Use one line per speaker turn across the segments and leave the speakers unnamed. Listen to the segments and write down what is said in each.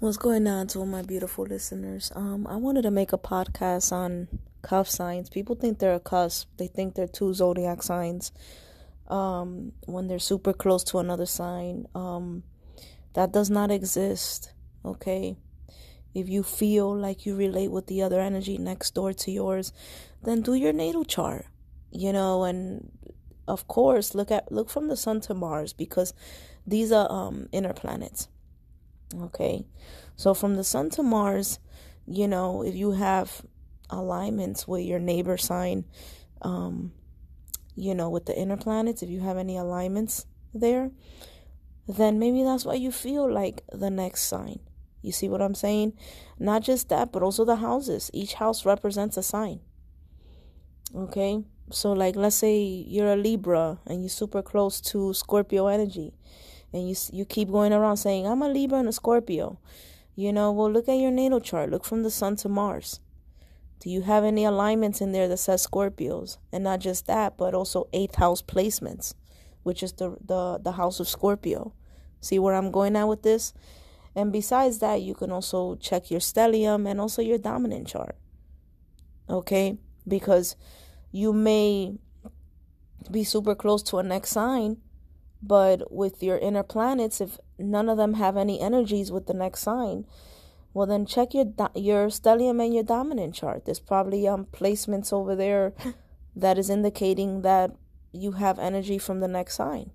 What's going on to all my beautiful listeners? Um, I wanted to make a podcast on cusp signs. People think they're a cusp. They think they're two zodiac signs. Um, when they're super close to another sign. Um, that does not exist. Okay. If you feel like you relate with the other energy next door to yours, then do your natal chart. You know, and of course look at look from the sun to Mars because these are um inner planets Okay. So from the sun to Mars, you know, if you have alignments with your neighbor sign, um, you know, with the inner planets, if you have any alignments there, then maybe that's why you feel like the next sign. You see what I'm saying? Not just that, but also the houses. Each house represents a sign. Okay? So, like, let's say you're a Libra and you're super close to Scorpio energy and you you keep going around saying I'm a Libra and a Scorpio, you know, well look at your natal chart. Look from the sun to Mars. Do you have any alignments in there that says Scorpios? And not just that, but also eighth house placements, which is the the the house of Scorpio. See where I'm going at with this? And besides that, you can also check your stellium and also your dominant chart. Okay? Because you may be super close to a next sign but with your inner planets, if none of them have any energies with the next sign, well then check your your stellium and your dominant chart. There's probably um placements over there that is indicating that you have energy from the next sign.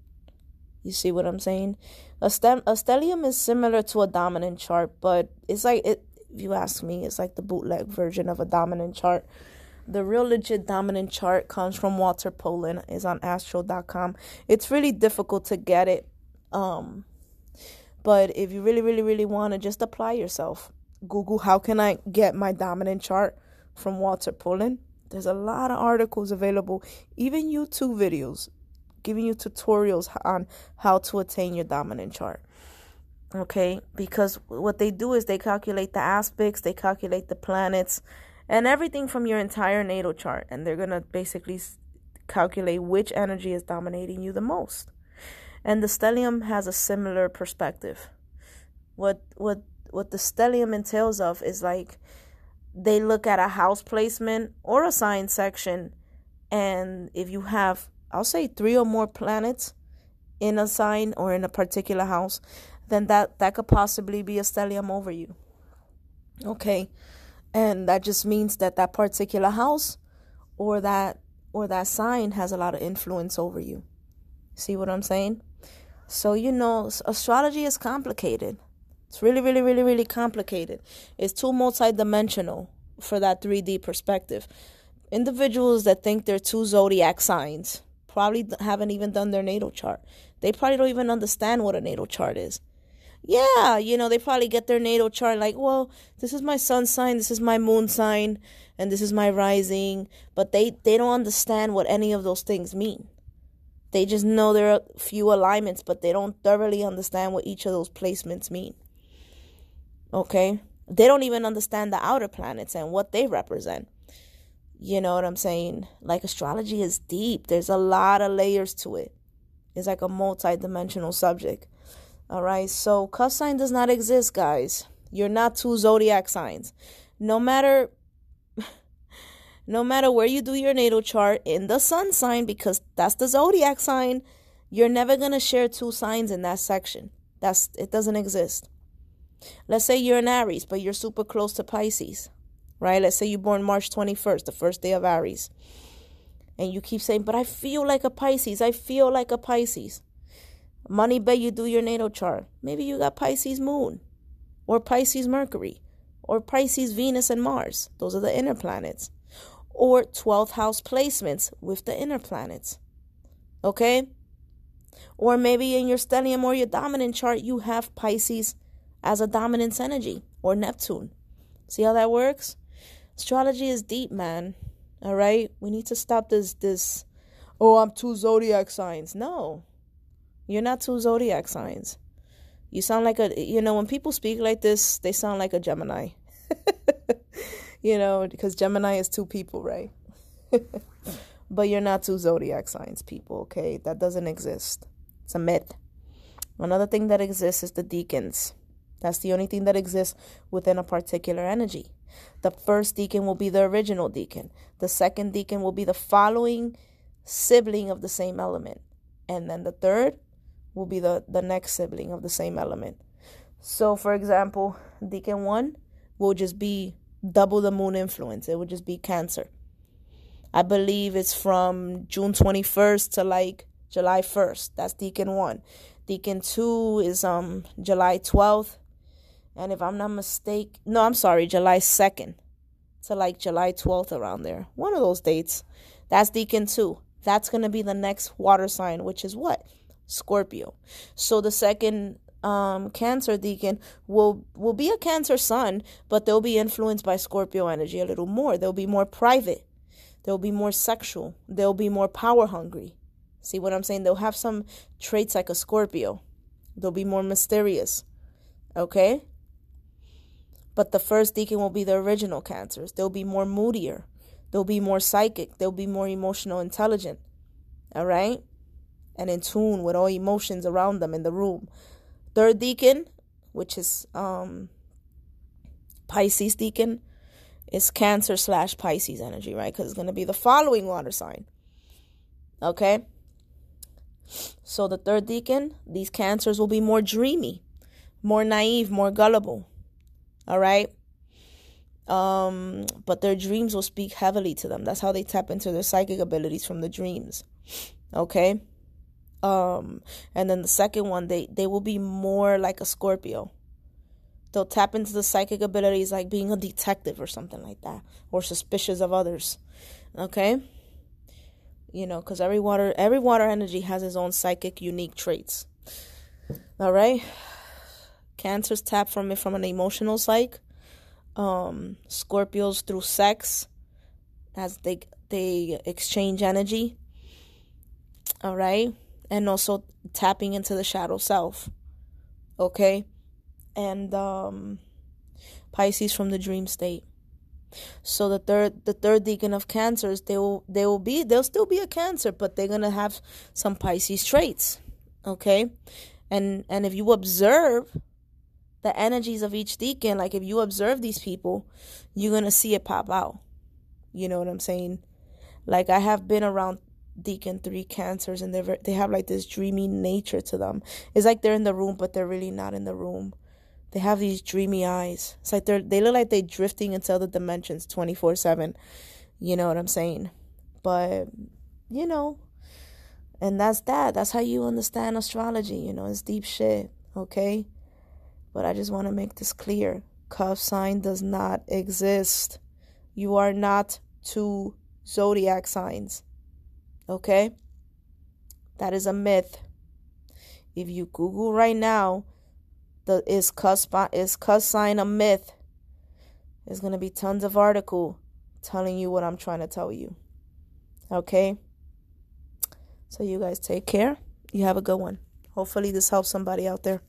You see what I'm saying? A stem a stellium is similar to a dominant chart, but it's like it if you ask me, it's like the bootleg version of a dominant chart the real legit dominant chart comes from Walter Polo is on astro.com. It's really difficult to get it. Um but if you really really really want to just apply yourself, Google how can I get my dominant chart from Walter Polo. There's a lot of articles available, even YouTube videos giving you tutorials on how to attain your dominant chart. Okay? Because what they do is they calculate the aspects, they calculate the planets, and everything from your entire natal chart. And they're going to basically calculate which energy is dominating you the most. And the stellium has a similar perspective. What what what the stellium entails of is like they look at a house placement or a sign section and if you have I'll say 3 or more planets in a sign or in a particular house, then that that could possibly be a stellium over you. Okay and that just means that that particular house or that or that sign has a lot of influence over you. See what i'm saying? So you know astrology is complicated. It's really really really really complicated. It's too multidimensional for that 3d perspective. Individuals that think they're two zodiac signs probably haven't even done their natal chart. They probably don't even understand what a natal chart is yeah, you know, they probably get their natal chart like, well, this is my sun sign, this is my moon sign, and this is my rising, but they they don't understand what any of those things mean. They just know there are a few alignments, but they don't thoroughly understand what each of those placements mean. Okay? They don't even understand the outer planets and what they represent. You know what I'm saying? Like astrology is deep. There's a lot of layers to it. It's like a multi-dimensional subject. All right, so sign does not exist, guys. You're not two zodiac signs. No matter no matter where you do your natal chart in the sun sign because that's the zodiac sign, you're never going to share two signs in that section. That's it doesn't exist. Let's say you're an Aries, but you're super close to Pisces. Right? Let's say you're born March 21st, the first day of Aries. And you keep saying, "But I feel like a Pisces. I feel like a Pisces." Money bet you do your natal chart. Maybe you got Pisces moon or Pisces Mercury or Pisces Venus and Mars. Those are the inner planets. Or 12th house placements with the inner planets. Okay? Or maybe in your stellium or your dominant chart, you have Pisces as a dominance energy or Neptune. See how that works? Astrology is deep, man. All right? We need to stop this this oh, I'm two zodiac signs. No. You're not two zodiac signs. You sound like a, you know, when people speak like this, they sound like a Gemini. you know, because Gemini is two people, right? but you're not two zodiac signs, people, okay? That doesn't exist. It's a myth. Another thing that exists is the decans. That's the only thing that exists within a particular energy. The first decan will be the original decan. The second decan will be the following sibling of the same element. And then the third will be the, the next sibling of the same element. So, for example, Decan one will just be double the moon influence, it would just be Cancer. I believe it's from June 21st to like July 1st. That's Decan one. Decan two is um July 12th and if I'm not mistaken, no, I'm sorry, July 2nd to like July 12th around there. One of those dates. That's Decan 2. That's going to be the next water sign, which is what? Scorpio. So the second um, Cancer Decan will will be a Cancer sun, but they'll be influenced by Scorpio energy a little more. They'll be more private. They'll be more sexual. They'll be more power hungry. See what I'm saying? They'll have some traits like a Scorpio. They'll be more mysterious. Okay? But the first decan will be the original cancers. They'll be more moodier. They'll be more psychic. They'll be more emotional intelligent. All right? And in tune with all emotions around them in the room. Third decan, which is um Pisces decan, is Cancer slash Pisces energy, right? Because it's going to be the following water sign. Okay? So the third decan, these cancers will be more dreamy, more naive, more gullible all right um but their dreams will speak heavily to them that's how they tap into their psychic abilities from the dreams okay um and then the second one they they will be more like a scorpio they'll tap into the psychic abilities like being a detective or something like that or suspicious of others okay you know because every water every water energy has its own psychic unique traits all right Cancers tap from it from an emotional psyche. Um, Scorpios through sex, as they they exchange energy. All right, and also tapping into the shadow self. Okay, and um, Pisces from the dream state. So the third the third decan of cancers, they will they will be they'll still be a cancer, but they're gonna have some Pisces traits. Okay? And and if you observe the energies of each decan, like if you observe these people, you're to see it pop out. You know what I'm saying? Like I have been around decan 3 cancers and they they have like this dreamy nature to them. It's like they're in the room but they're really not in the room. They have these dreamy eyes. It's like they're they look like they're drifting into other dimensions 24/7. You know what I'm saying? But you know, and that's that. That's how you understand astrology, you know, it's deep shit, okay? But I just want to make this clear cusp sign does not exist. You are not two zodiac signs. Okay? That is a myth. If you Google right now, the is cusp is cusp sign a myth? There's gonna be tons of article telling you what I'm trying to tell you. Okay? So you guys take care. You have a good one. Hopefully this helps somebody out there.